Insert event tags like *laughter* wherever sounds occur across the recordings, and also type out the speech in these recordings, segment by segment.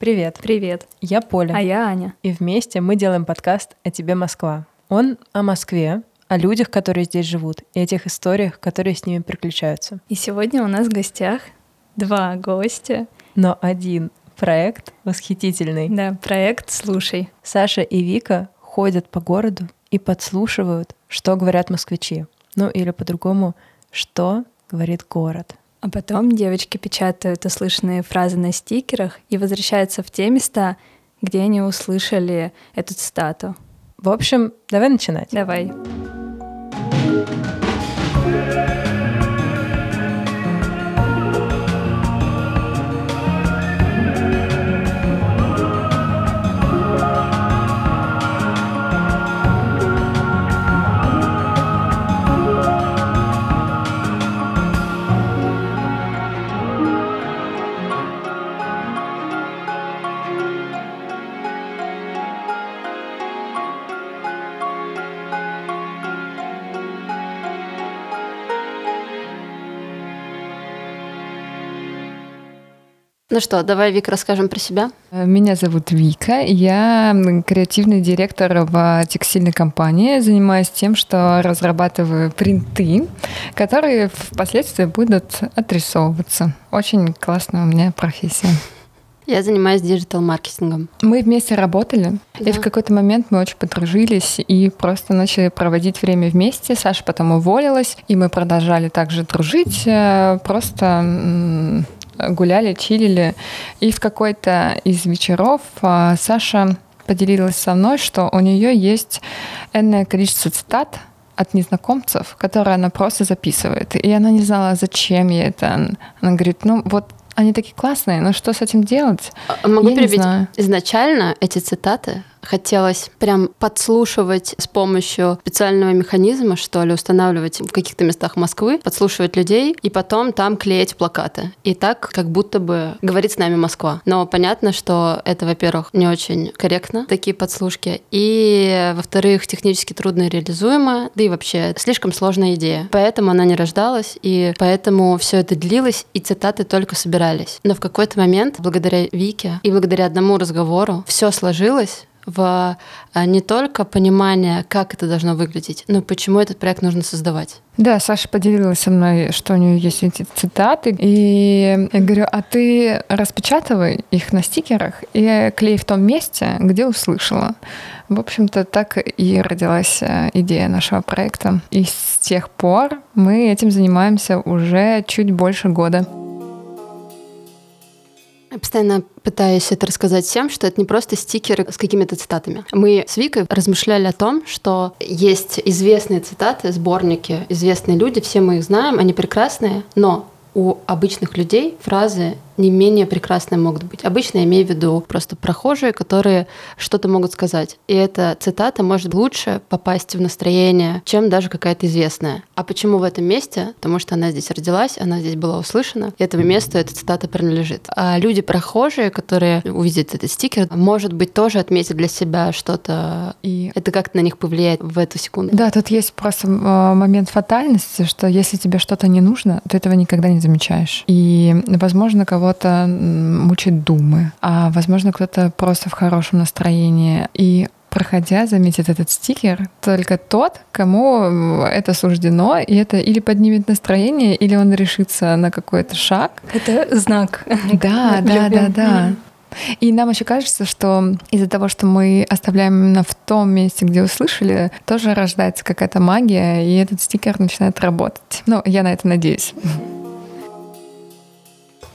Привет. Привет. Я Поля. А я Аня. И вместе мы делаем подкаст «О тебе, Москва». Он о Москве, о людях, которые здесь живут, и о тех историях, которые с ними приключаются. И сегодня у нас в гостях два гостя. Но один проект восхитительный. Да, проект «Слушай». Саша и Вика ходят по городу и подслушивают, что говорят москвичи. Ну или по-другому, что говорит город. А потом девочки печатают услышанные фразы на стикерах и возвращаются в те места, где они услышали эту цитату. В общем, давай начинать. Давай. Ну что, давай, Вика, расскажем про себя. Меня зовут Вика, я креативный директор в текстильной компании, занимаюсь тем, что разрабатываю принты, которые впоследствии будут отрисовываться. Очень классная у меня профессия. Я занимаюсь диджитал-маркетингом. Мы вместе работали, Да. и в какой-то момент мы очень подружились и просто начали проводить время вместе. Саша потом уволилась, и мы продолжали также дружить, э, просто гуляли, чилили. И в какой-то из вечеров а, Саша поделилась со мной, что у нее есть энное количество цитат от незнакомцев, которые она просто записывает. И она не знала, зачем ей это. Она говорит, ну вот они такие классные, но что с этим делать? А, Могу Я перебить. Изначально эти цитаты хотелось прям подслушивать с помощью специального механизма, что ли, устанавливать в каких-то местах Москвы, подслушивать людей и потом там клеить плакаты. И так как будто бы говорит с нами Москва. Но понятно, что это, во-первых, не очень корректно, такие подслушки, и, во-вторых, технически трудно реализуемо, да и вообще слишком сложная идея. Поэтому она не рождалась, и поэтому все это длилось, и цитаты только собирались. Но в какой-то момент, благодаря Вике и благодаря одному разговору, все сложилось в а, не только понимание, как это должно выглядеть, но почему этот проект нужно создавать. Да, Саша поделилась со мной, что у нее есть эти цитаты. И я говорю, а ты распечатывай их на стикерах и клей в том месте, где услышала. В общем-то, так и родилась э, идея нашего проекта. И с тех пор мы этим занимаемся уже чуть больше года. Я постоянно пытаюсь это рассказать всем, что это не просто стикеры с какими-то цитатами. Мы с Викой размышляли о том, что есть известные цитаты, сборники, известные люди, все мы их знаем, они прекрасные, но у обычных людей фразы не менее прекрасные могут быть. Обычно я имею в виду просто прохожие, которые что-то могут сказать. И эта цитата может лучше попасть в настроение, чем даже какая-то известная. А почему в этом месте? Потому что она здесь родилась, она здесь была услышана, и этому месту эта цитата принадлежит. А люди прохожие, которые увидят этот стикер, может быть, тоже отметят для себя что-то, И это как-то на них повлияет в эту секунду. да, тут есть просто э, момент фатальности, что если тебе что-то не нужно, ты этого никогда не замечаешь. И, возможно, кого-то мучают думы, а возможно, кто-то просто в хорошем настроении. И проходя, заметит этот стикер, только тот, кому это суждено, и это или поднимет настроение, или он решится на какой-то шаг. Это знак. Да, *laughs* да, да, да. И нам еще кажется, что из-за того, что мы оставляем именно в том месте, где услышали, тоже рождается какая-то магия, и этот стикер начинает работать. Ну, я на это надеюсь.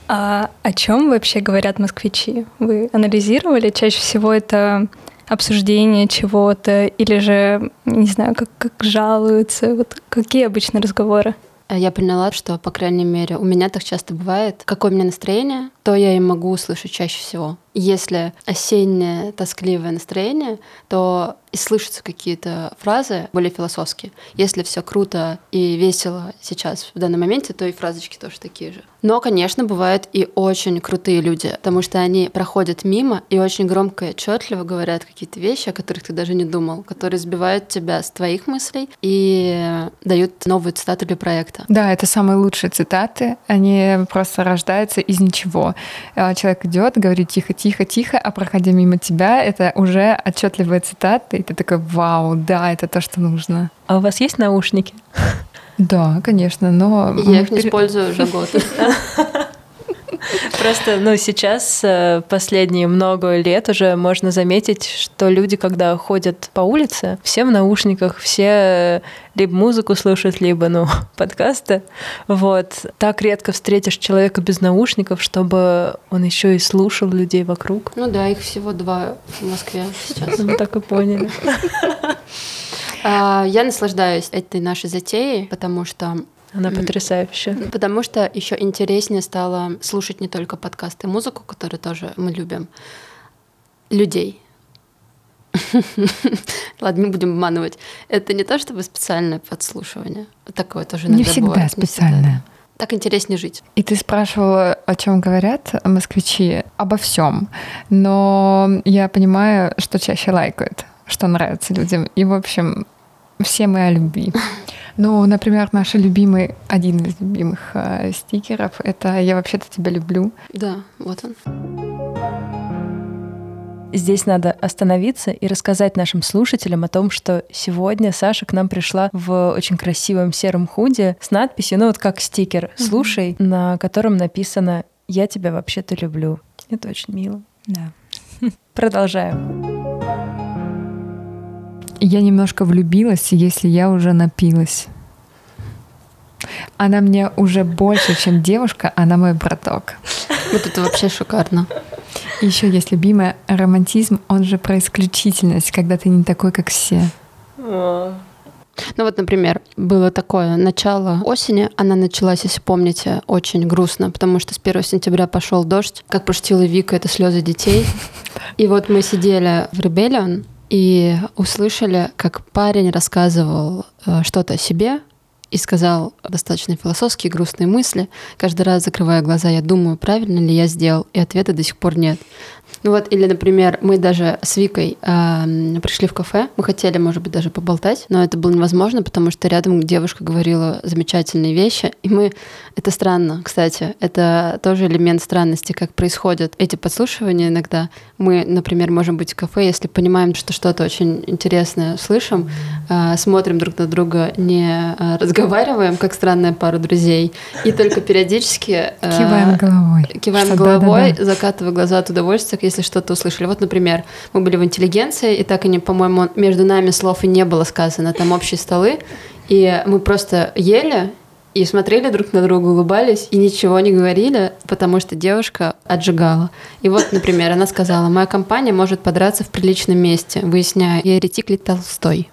А о чем вообще говорят москвичи? Вы анализировали? Чаще всего это обсуждение чего-то или же, не знаю, как, как жалуются? Вот какие обычно разговоры? А Я поняла, что, по крайней мере, у меня так часто бывает, какое у меня настроение, то я и могу услышать чаще всего. Если осеннее тоскливое настроение, то и слышатся какие-то фразы более философские. Если все круто и весело сейчас в данном моменте, то и фразочки тоже такие же. Но, конечно, бывают и очень крутые люди, потому что они проходят мимо и очень громко и отчетливо говорят какие-то вещи, о которых ты даже не думал, которые сбивают тебя с твоих мыслей и дают новую цитату для проекта. Да, это самые лучшие цитаты. Они просто рождаются из ничего. Что э, человек идет, говорит тихо, тихо, тихо, а проходя мимо тебя, это уже отчетливая цитата, и ты такой, вау, да, это то, что нужно. А у вас есть наушники? Да, конечно, но... Я их не использую уже год. *laughs* Просто, ну, сейчас, э, последние много лет уже можно заметить, что люди, когда ходят по улице, все в наушниках, все либо музыку слушают, либо, ну, *laughs* подкасты. Вот. Так редко встретишь человека без наушников, чтобы он еще и слушал людей вокруг. Ну да, их всего два в Москве сейчас. Мы так и поняли. *laughs* А, Я наслаждаюсь этой нашей затеей, потому что Она потрясающая. Потому что еще интереснее стало слушать не только подкасты, музыку, которую тоже мы любим, людей. *laughs* Ладно, не будем обманывать. Это не то чтобы специальное подслушивание. Такое тоже Не всегда бывает, не всегда. специальное. Так интереснее жить. И ты спрашивала, о чем говорят москвичи, обо всем. Но я понимаю, что чаще лайкают, что нравится людям. И, в общем, все мы о любви. Ну, например, наш любимый, один из любимых э, стикеров — это «Я вообще-то тебя люблю». Да, вот он. Здесь надо остановиться и рассказать нашим слушателям о том, что сегодня Саша к нам пришла в очень красивом сером худе с надписью, ну вот как стикер «Слушай», на котором написано «Я тебя вообще-то люблю». Это очень мило. Да. Продолжаем. Я немножко влюбилась, если я уже напилась. Она мне уже больше, чем девушка, она мой браток. Вот это вообще шикарно. Еще есть любимая романтизм, он же про исключительность, когда ты не такой, как все. Ну вот, например, было такое начало осени, она началась, если помните, очень грустно, потому что с 1 сентября пошел дождь, как пошутила Вика, это слезы детей. *laughs* И вот мы сидели в Rebellion и услышали, как парень рассказывал э, что-то о себе и сказал достаточно философские, грустные мысли. Каждый раз, закрывая глаза, я думаю, правильно ли я сделал, и ответа до сих пор нет. Ну вот, или, например, мы даже с Викой эм, пришли в кафе, мы хотели, может быть, даже поболтать, но это было невозможно, потому что рядом девушка говорила замечательные вещи, и мы... Это странно, кстати, это тоже элемент странности, как происходят эти подслушивания иногда. Мы, например, можем быть в кафе, если понимаем, что что-то очень интересное слышим, э, смотрим друг на друга, не э, разговариваем, как странная пара друзей, и только периодически... э, Киваем головой. Киваем Что головой, да-да-да. закатывая глаза от удовольствия, если что-то услышали. Вот, например, мы были в интеллигенции, и так и не, по-моему, между нами слов и не было сказано. Там общие столы, и мы просто ели и смотрели друг на друга, улыбались и ничего не говорили, потому что девушка отжигала. И вот, например, она сказала, моя компания может подраться в приличном месте, выясняя, я еретик ли Толстой.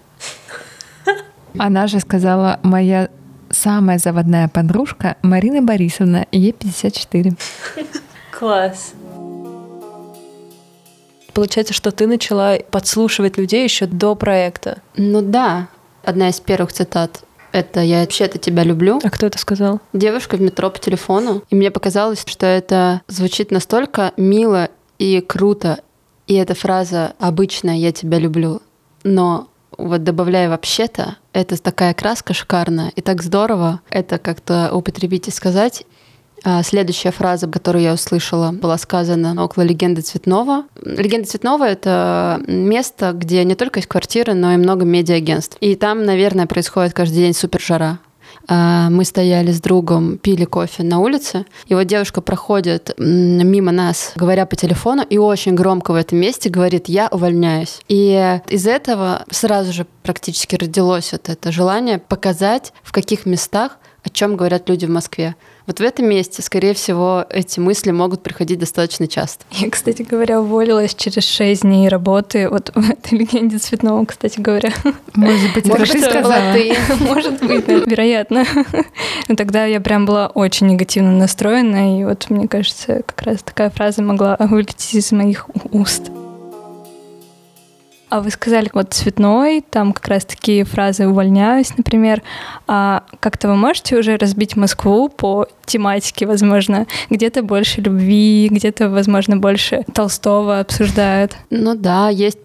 Она же сказала, моя самая заводная подружка Марина Борисовна, ей 54. Класс. Получается, что ты начала подслушивать людей еще до проекта. Ну да, одна из первых цитат это «Я вообще-то тебя люблю». А кто это сказал? девушка в метро по телефону, и мне показалось, что это звучит настолько мило и круто, и эта фраза обычная «я тебя люблю», но вот добавляя вообще-то, это такая краска шикарная, и так здорово это как-то употребить и сказать. А следующая фраза, которую я услышала, была сказана около легенды Цветного. Легенда Цветного — это место, где не только есть квартиры, но и много медиа-агентств. И там, наверное, происходит каждый день супер жара. А, Мы стояли с другом, пили кофе на улице, и вот девушка проходит мимо нас, говоря по телефону, и очень громко в этом месте говорит «я увольняюсь». И из этого сразу же практически родилось вот это желание показать, в каких местах о чем говорят люди в Москве. Вот в этом месте, скорее всего, эти мысли могут приходить достаточно часто. Я, кстати говоря, уволилась через 6 дней работы. Вот в этой легенде цветного, кстати говоря. Может быть, Может, это сказала? ты. *laughs* Может быть, да, вероятно. Но тогда я прям была очень негативно настроена, и вот мне кажется, как раз такая фраза могла вылететь из моих уст. А вы сказали, вот цветной, там как раз такие фразы «увольняюсь», например. А как-то вы можете уже разбить Москву по тематике, возможно? Где-то больше любви, где-то, возможно, больше Толстого обсуждают. Ну да, есть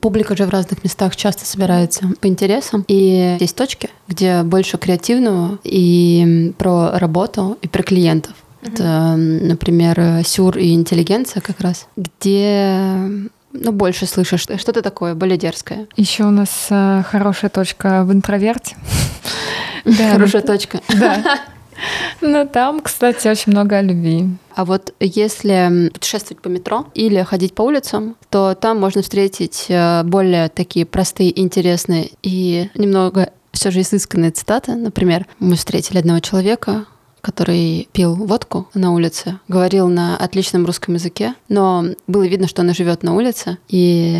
публика же в разных местах часто собирается по интересам. И есть точки, где больше креативного и про работу, и про клиентов. Это, например, Сюр и интеллигенция как раз, где ну, больше слышишь что-то такое, более дерзкое. Еще у нас э, хорошая точка в интроверте. *laughs* Хорошая точка. Да. *laughs* Ну, там, кстати, очень много любви. А вот если путешествовать по метро или ходить по улицам, то там можно встретить э, более такие простые, интересные и немного все же изысканные цитаты. Например, мы встретили одного человека, который пил водку на улице, говорил на отличном русском языке, но было видно, что он живет на улице, и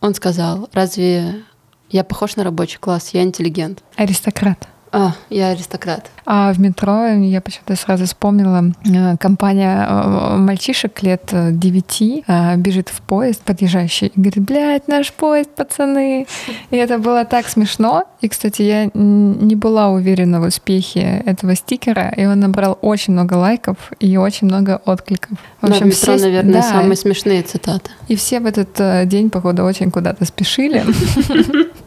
он сказал, разве я похож на рабочий класс, я интеллигент. Аристократ. А, я аристократ. А в метро я почему-то сразу вспомнила, э, компания э, мальчишек лет 9 э, бежит в поезд подъезжающий и говорит, блядь, наш поезд, пацаны. И это было так смешно. И, кстати, я не была уверена в успехе этого стикера, и он набрал очень много лайков и очень много откликов. В общем, да, в метро, все, наверное, да, самые смешные цитаты. И все в этот день, походу, очень куда-то спешили. *laughs*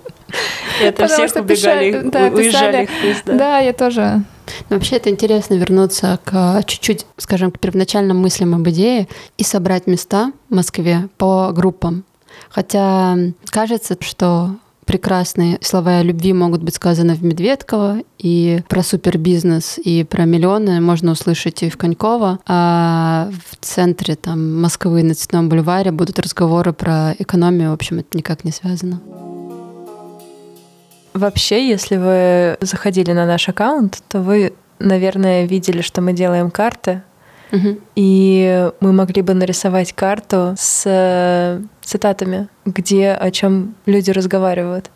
Это всех убегали, да, уезжали Да, я тоже. Но вообще это интересно вернуться к чуть-чуть, скажем, к первоначальным мыслям об идее и собрать места в Москве по группам. Хотя кажется, что прекрасные слова о любви могут быть сказаны в Медведково, и про супербизнес, и про миллионы можно услышать и в Коньково, а в центре там, Москвы на Цветном бульваре будут разговоры про экономию, в общем, это никак не связано. Вообще, если вы заходили на наш аккаунт, то вы, наверное, видели, что мы делаем карты. Угу. И мы могли бы нарисовать карту с э, цитатами, где о чем люди разговаривают.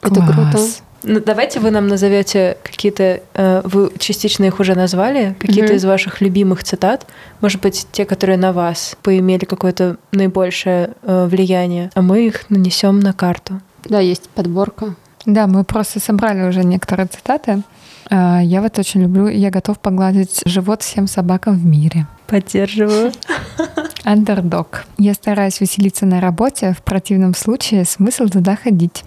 Класс. Это круто. Ну, давайте вы нам назовете какие-то, э, вы частично их уже назвали, какие-то угу. из ваших любимых цитат, может быть, те, которые на вас поимели какое-то наибольшее э, влияние, а мы их нанесем на карту. Да, есть подборка. Да, мы просто собрали уже некоторые цитаты. А, я вот очень люблю, я готов погладить живот всем собакам в мире. Поддерживаю. *laughs* Андердог. Я стараюсь веселиться на работе, в противном случае смысл туда ходить.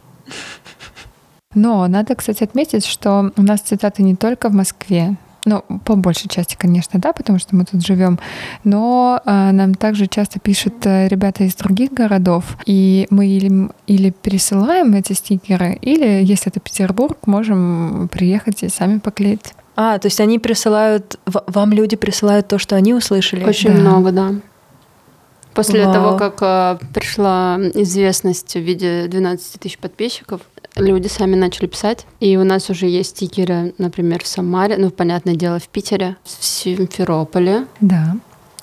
Но надо, кстати, отметить, что у нас цитаты не только в Москве. Ну, по большей части, конечно, да, потому что мы тут живем. Но э, нам также часто пишут э, ребята из других городов, и мы или, или пересылаем эти стикеры, или, если это Петербург, можем приехать и сами поклеить. А, то есть они присылают, вам люди присылают то, что они услышали? Очень да. много, да. После Вау. того, как э, пришла известность в виде 12 тысяч подписчиков, люди сами начали писать. И у нас уже есть стикеры, например, в Самаре, ну, понятное дело, в Питере, в Симферополе. Да.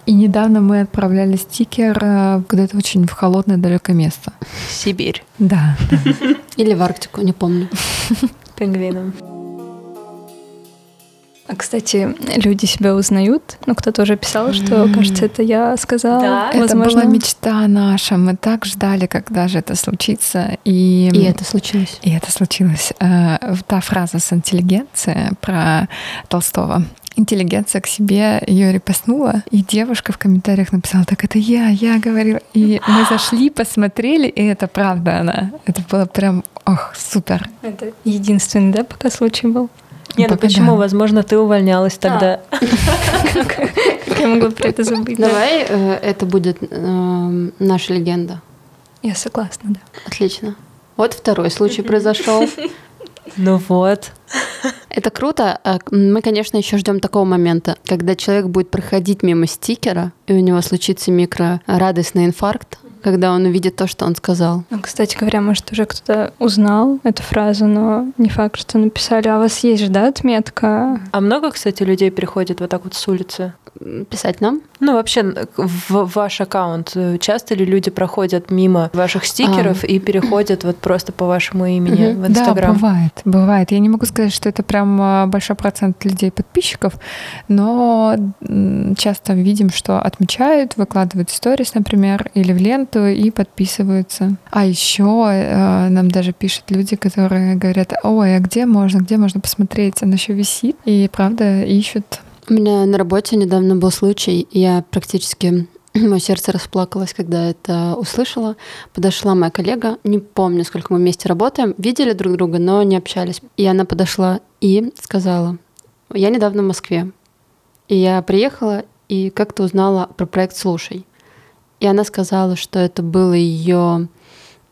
И недавно мы отправляли стикер э, куда-то очень в холодное далекое место. Сибирь. Да. Или в Арктику, не помню. *laughs* Пингвином. А, кстати, люди себя узнают. Ну, кто-то уже писал, что, кажется, это я сказала. Да, Возможно... это была мечта наша. Мы так ждали, когда же это случится. И, и это случилось. И это случилось. Э, та фраза с интеллигенцией про Толстого интеллигенция к себе ее репостнула, и девушка в комментариях написала, так это я, я говорила. И мы зашли, посмотрели, и это правда она. Это было прям, ох, супер. Это единственный, да, пока случай был? Не, ну почему? Возможно, ты увольнялась тогда. Как я могу про это забыть? Давай э, это будет э, наша легенда. Я согласна, да. Отлично. Вот второй случай произошел. *laughs* Ну вот. Это круто. А, мы, конечно, еще ждем такого момента, когда человек будет проходить мимо стикера, и у него случится микрорадостный инфаркт, когда он увидит то, что он сказал. Ну, кстати говоря, может, уже кто-то узнал эту фразу, но не факт, что написали. А у вас есть же, да, отметка? А много, кстати, людей приходит вот так вот с улицы? Писать нам? Ну, вообще, в ваш аккаунт. Часто ли люди проходят мимо ваших стикеров а. и переходят вот просто по вашему имени угу. в Инстаграм? Да, бывает, бывает. Я не могу сказать, что это прям а, большой процент людей-подписчиков, но часто видим, что отмечают, выкладывают сторис, например, или в ленту и подписываются. А еще э, нам даже пишут люди, которые говорят, ой, а где можно, где можно посмотреть, она еще висит, и правда ищут у меня на работе недавно был случай, я практически *clears throat* Мое сердце расплакалось, когда это услышала. Подошла моя коллега, не помню, сколько мы вместе работаем, видели друг друга, но не общались. И она подошла и сказала, я недавно в Москве. И я приехала и как-то узнала про проект «Слушай». И она сказала, что это было ее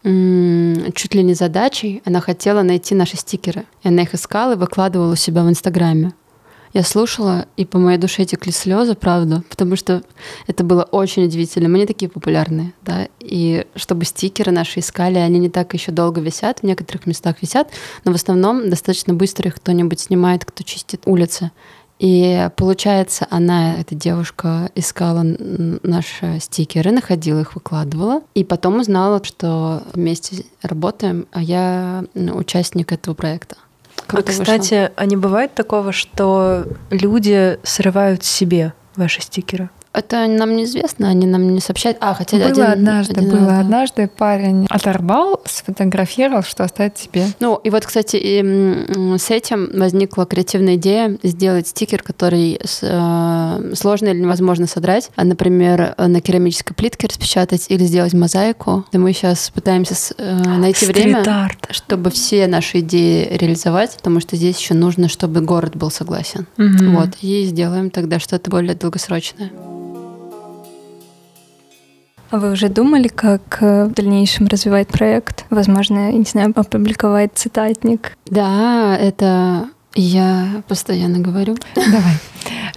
чуть ли не задачей. Она хотела найти наши стикеры. И она их искала и выкладывала у себя в Инстаграме. Я слушала, и по моей душе текли слезы, правда, потому что это было очень удивительно. Мы не такие популярные, да, и чтобы стикеры наши искали, они не так еще долго висят, в некоторых местах висят, но в основном достаточно быстро их кто-нибудь снимает, кто чистит улицы. И получается, она, эта девушка, искала наши стикеры, находила их, выкладывала. И потом узнала, что вместе работаем, а я участник этого проекта. Круто а, кстати, вышло. а не бывает такого, что люди срывают себе ваши стикеры? Это нам неизвестно, они нам не сообщают. А, хотя было один, однажды, один было однажды парень оторвал, сфотографировал, что оставить себе. Ну и вот, кстати, и с этим возникла креативная идея сделать стикер, который э, сложно или невозможно содрать, а, например, на керамической плитке распечатать или сделать мозаику. И мы сейчас пытаемся э, найти время, чтобы все наши идеи реализовать, потому что здесь еще нужно, чтобы город был согласен. Угу. Вот и сделаем тогда что-то более долгосрочное. А вы уже думали, как э, в дальнейшем развивать проект? Возможно, не знаю, опубликовать цитатник? Да, это я постоянно говорю. Давай.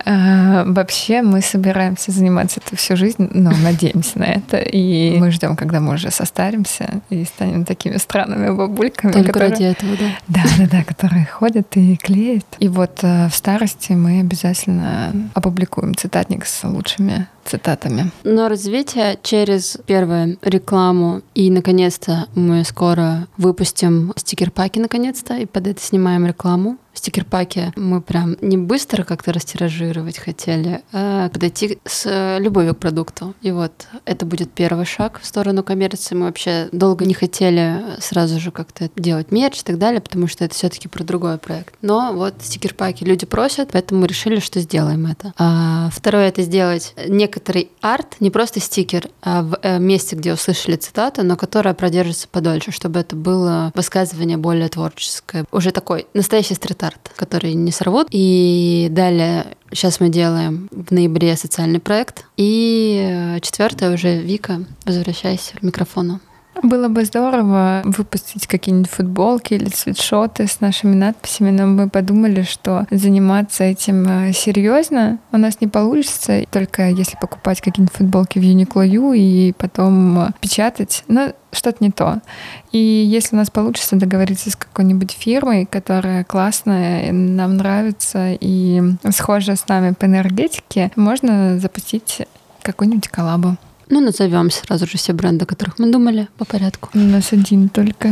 А, вообще мы собираемся заниматься это всю жизнь, ну, надеемся на это, и мы ждем, когда мы уже состаримся и станем такими странными бабульками. Только которые... ради этого, да? Да, да, да, которые ходят и клеят. И вот э, в старости мы обязательно опубликуем цитатник с лучшими цитатами. Но развитие через первое рекламу и наконец-то мы скоро выпустим стикер-паки наконец-то и под это снимаем рекламу. Стикер-паки мы прям не быстро как-то растиражировать хотели, а подойти с любовью к продукту. И вот это будет первый шаг в сторону коммерции. Мы вообще долго не хотели сразу же как-то делать мерч и так далее, потому что это все-таки про другой проект. Но вот стикер-паки люди просят, поэтому мы решили, что сделаем это. А второе — это сделать некоторый арт, не просто стикер, а в э, месте, где услышали цитату, но которая продержится подольше, чтобы это было высказывание более творческое. Уже такой настоящий стрит-арт, который не сорвут. И далее Сейчас мы делаем в ноябре социальный проект. И э, четвертое уже Вика, возвращайся к микрофону. Было бы здорово выпустить какие-нибудь футболки или свитшоты с нашими надписями, но мы подумали, что заниматься этим э, серьезно у нас не получится, только если покупать какие-нибудь футболки в Uniqlo и потом э, печатать. Но что-то не то. И если у нас получится договориться с какой-нибудь фирмой, которая классная, нам нравится и схожа с нами по энергетике, можно запустить какую-нибудь коллабу. Ну, назовем сразу же все бренды, о которых мы думали, по порядку. У нас один только.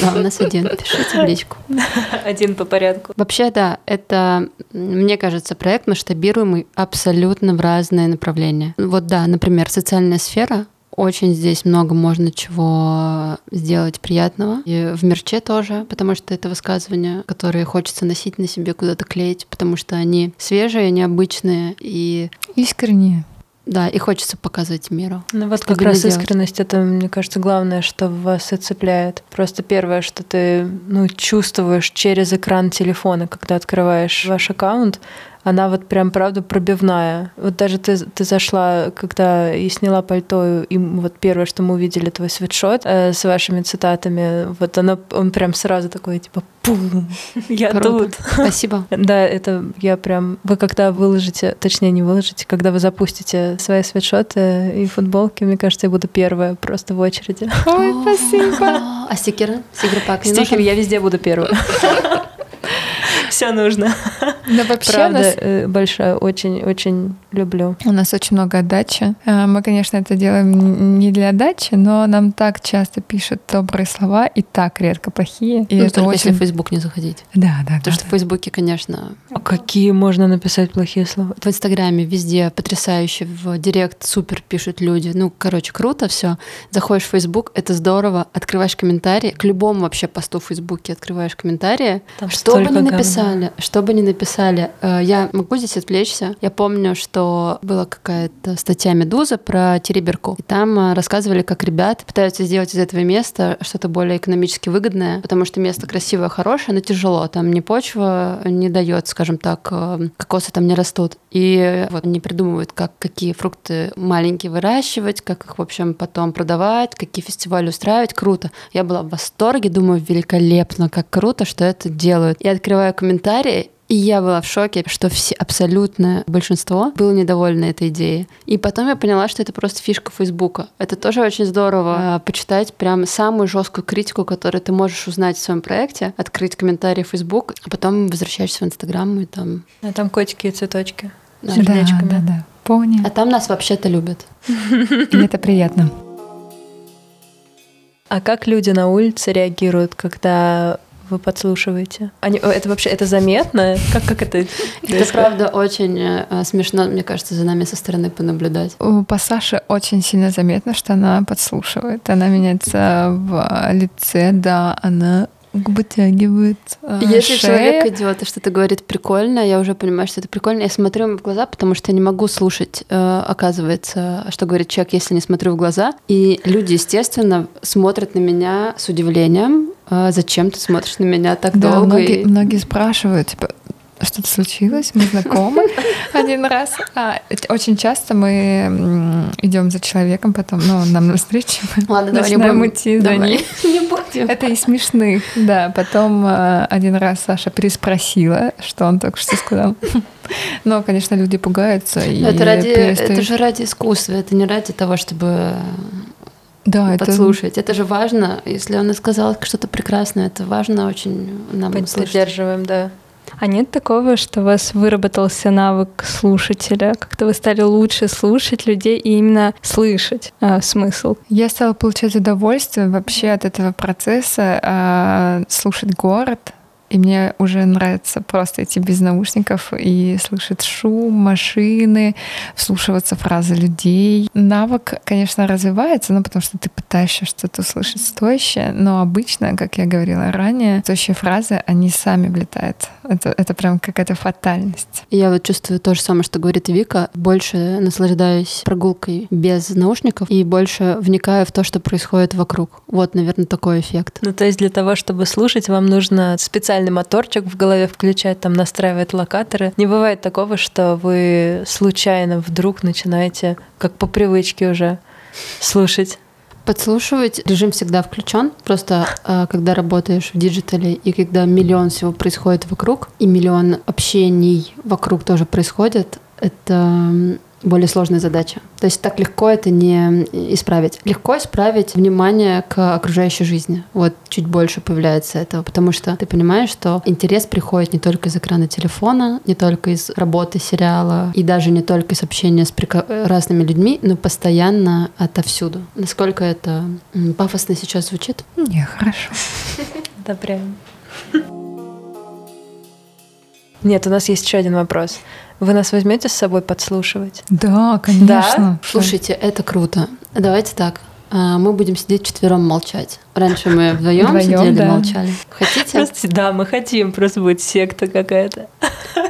Да, у нас один. Пишите в личку. *laughs* Один по порядку. Вообще, да, это, мне кажется, проект масштабируемый абсолютно в разные направления. Вот да, например, социальная сфера, очень здесь много можно чего сделать приятного. И в мерче тоже, потому что это высказывания, которые хочется носить на себе, куда-то клеить, потому что они свежие, необычные и... Искренние. Да, и хочется показывать миру. Ну вот как раз делать. искренность, это, мне кажется, главное, что вас и цепляет. Просто первое, что ты ну, чувствуешь через экран телефона, когда открываешь ваш аккаунт, она вот прям, правда, пробивная. Вот даже ты, ты зашла, когда и сняла пальто, и вот первое, что мы увидели, твой свитшот э, с вашими цитатами, вот оно, он прям сразу такой, типа, пум, *laughs* я Круто. тут. *laughs* Спасибо. Да, это я прям... Вы когда выложите, точнее, не выложите, когда вы запустите свои свитшоты и футболки, мне кажется, я буду первая просто в очереди. *laughs* Ой, спасибо. А стикеры? Стикеры пак Стикеры я везде буду первая. Все нужно. Да, вообще Правда, нас... Э, большая, очень-очень люблю. У нас очень много отдачи. Э, мы, конечно, это делаем не для отдачи, но нам так часто пишут добрые слова и так редко плохие. И ну, это только очень... если в Facebook не заходить. Да, да. Потому да, что да. в Фейсбуке, конечно... А какие можно написать плохие слова? В Инстаграме везде потрясающе, в Директ супер пишут люди. Ну, короче, круто все. Заходишь в Facebook, это здорово. Открываешь комментарии. К любому вообще посту в Фейсбуке открываешь комментарии. Там что бы ни написали, что бы ни написали, писали. Э, я могу здесь отвлечься. Я помню, что была какая-то статья «Медуза» про Тереберку. И там э, рассказывали, как ребят пытаются сделать из этого места что-то более экономически выгодное, потому что место красивое, хорошее, но тяжело. Там ни почва не дает, скажем так, э, кокосы там не растут. И вот они придумывают, как какие фрукты маленькие выращивать, как их, в общем, потом продавать, какие фестивали устраивать. Круто. Я была в восторге, думаю, великолепно, как круто, что это делают. Я открываю комментарии, и я была в шоке, что все, абсолютное большинство было недовольно этой идеей. И потом я поняла, что это просто фишка Фейсбука. Это тоже очень здорово почитать прям самую жесткую критику, которую ты можешь узнать в своем проекте, открыть комментарий в Facebook, а потом возвращаешься в Инстаграм и там... А там котики и цветочки. Да, сердечками. Да, да, да. Пони. А там нас вообще-то любят. *laughs* И это приятно. А как люди на улице реагируют, когда вы подслушиваете? Они, это вообще это заметно? Как, как это? *laughs* Это правда очень э, смешно, мне кажется, за нами со стороны понаблюдать. По Саше очень сильно заметно, что она подслушивает. Она меняется в лице, да, она губы тягивает. Э, Если шея. человек идет и что-то говорит прикольно, я уже понимаю, что это прикольно. Я смотрю ему в глаза, потому что я не могу слушать, э, оказывается, что говорит человек, если не смотрю в глаза. И люди, естественно, смотрят на меня с удивлением. «А зачем ты смотришь на меня так да, долго? Многие, и... многие спрашивают, типа, что-то случилось, мы знакомы *laughs* один раз. А, очень часто мы идем за человеком, потом, ну, нам навстречу, Ладно, давай *laughs* не будем. идти за ним. Не будем. Это и смешных, да. Потом а, один раз Саша переспросила, что он только что сказал. *laughs* Но, конечно, люди пугаются. И это, ради, это же ради искусства, это не ради того, чтобы да, подслушать. Это... это же важно. Если он и сказал что-то прекрасное, это важно очень нам Поддерживаем, да. А нет такого, что у вас выработался навык слушателя? Как-то вы стали лучше слушать людей и именно слышать а, смысл? Я стала получать удовольствие вообще от этого процесса, а, слушать город, и мне уже нравится просто идти без наушников и слышать шум машины, вслушиваться фразы людей. Навык, конечно, развивается, но потому что ты пытаешься что-то услышать стоящее, но обычно, как я говорила ранее, стоящие фразы, они сами влетают. Это, это прям какая-то фатальность. Я вот чувствую то же самое, что говорит Вика. Больше наслаждаюсь прогулкой без наушников и больше вникаю в то, что происходит вокруг. Вот, наверное, такой эффект. Ну, то есть для того, чтобы слушать, вам нужно специально специальный моторчик в голове включать, там настраивать локаторы. Не бывает такого, что вы случайно вдруг начинаете, как по привычке уже, слушать. Подслушивать режим всегда включен. Просто э, когда работаешь в диджитале и когда миллион всего происходит вокруг, и миллион общений вокруг тоже происходит, это более сложная задача. То есть так легко это не исправить. Легко исправить внимание к окружающей жизни. Вот чуть больше появляется этого, потому что ты понимаешь, что интерес приходит не только из экрана телефона, не только из работы сериала, и даже не только из общения с разными людьми, но постоянно отовсюду. Насколько это пафосно сейчас звучит? Не, хорошо. Одобряем. Нет, у нас есть еще один вопрос. Вы нас возьмете с собой подслушивать? Да, конечно. Да? Слушайте, это круто. Давайте так. А, мы будем сидеть четвером молчать. Раньше мы вдвоем сидели, да. молчали. Хотите? Просто, да, мы хотим, просто будет секта какая-то.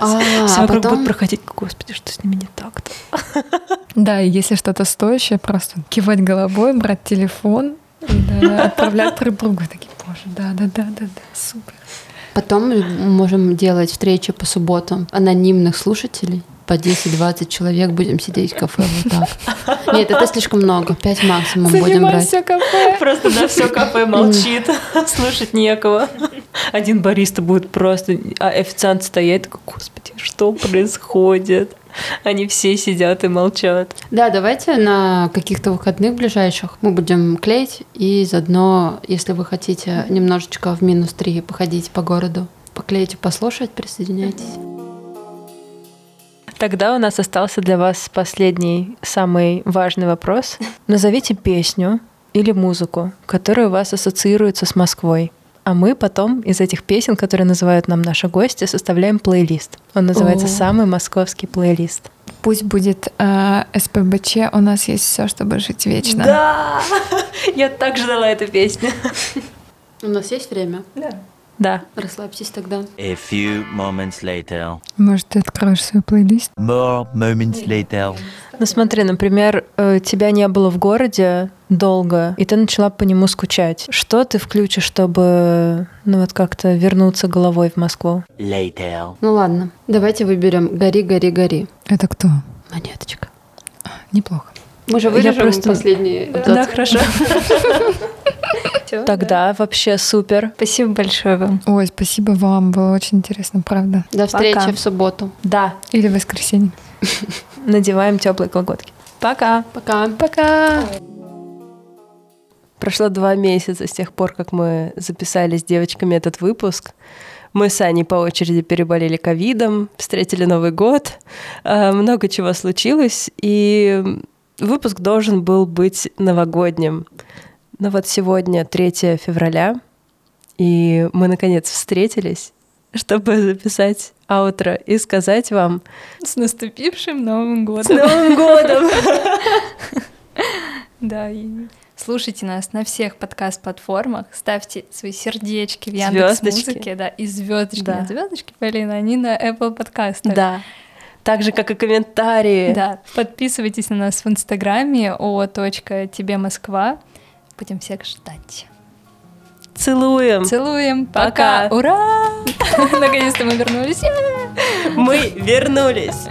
А, *laughs* Все а потом... будут проходить, господи, что с ними не так-то? *laughs* Да, и если что-то стоящее, просто кивать головой, брать телефон, да, отправлять друг другу. Такие, боже, да, да, да, да, да, супер. Потом мы можем делать встречи по субботам анонимных слушателей по 10-20 человек будем сидеть в кафе вот так. Нет, это слишком много. Пять максимум Занимай будем брать. все кафе. Просто да, все кафе молчит. Слушать некого. Один бариста будет просто... А официант стоит такой, господи, что происходит? Они все сидят и молчат. Да, давайте на каких-то выходных ближайших мы будем клеить и заодно, если вы хотите немножечко в минус три походить по городу, поклеить послушать, присоединяйтесь. Тогда у нас остался для вас последний, самый важный вопрос. Назовите песню или музыку, которая у вас ассоциируется с Москвой. А мы потом из этих песен, которые называют нам наши гости, составляем плейлист. Он называется О. «Самый московский плейлист». Пусть будет э, СПБЧ, у нас есть все, чтобы жить вечно. Да! *laughs* Я так ждала эту песню. У нас есть время? Да. Да. Расслабьтесь тогда. A few moments later. Может, ты откроешь свой плейлист? More moments later. Ну смотри, например, э, тебя не было в городе долго, и ты начала по нему скучать. Что ты включишь, чтобы, ну вот как-то вернуться головой в Москву? Later. Ну ладно, давайте выберем «Гори, гори, гори». Это кто? Монеточка. Неплохо. Мы же Я вырежем просто- последний Да, абзац. хорошо. *laughs* Тогда вообще супер. Спасибо большое вам. Ой, спасибо вам, было очень интересно, правда. До встречи Пока. в субботу. Да. Или в воскресенье. *laughs* Надеваем теплые колготки. Пока. Пока. Пока! Прошло два месяца с тех пор, как мы записали с девочками этот выпуск. Мы с Аней по очереди переболели ковидом, встретили Новый год, э, много чего случилось, и выпуск должен был быть новогодним. Но вот сегодня 3 февраля, и мы наконец встретились, чтобы записать аутро и сказать вам С наступившим Новым с годом! Новым годом! *laughs* Да, слушайте нас на всех подкаст-платформах, ставьте свои сердечки в. Яндекс Музыке, да, и звездочки, Да. Звездочки, Полина, они на Apple подкастах. Да. Так же, как и комментарии. Да, подписывайтесь на нас в Инстаграме о тебе Москва. Будем всех ждать. Целуем. Целуем. Пока. Пока. Ура! *laughs* Наконец-то мы вернулись. *laughs* Мы вернулись.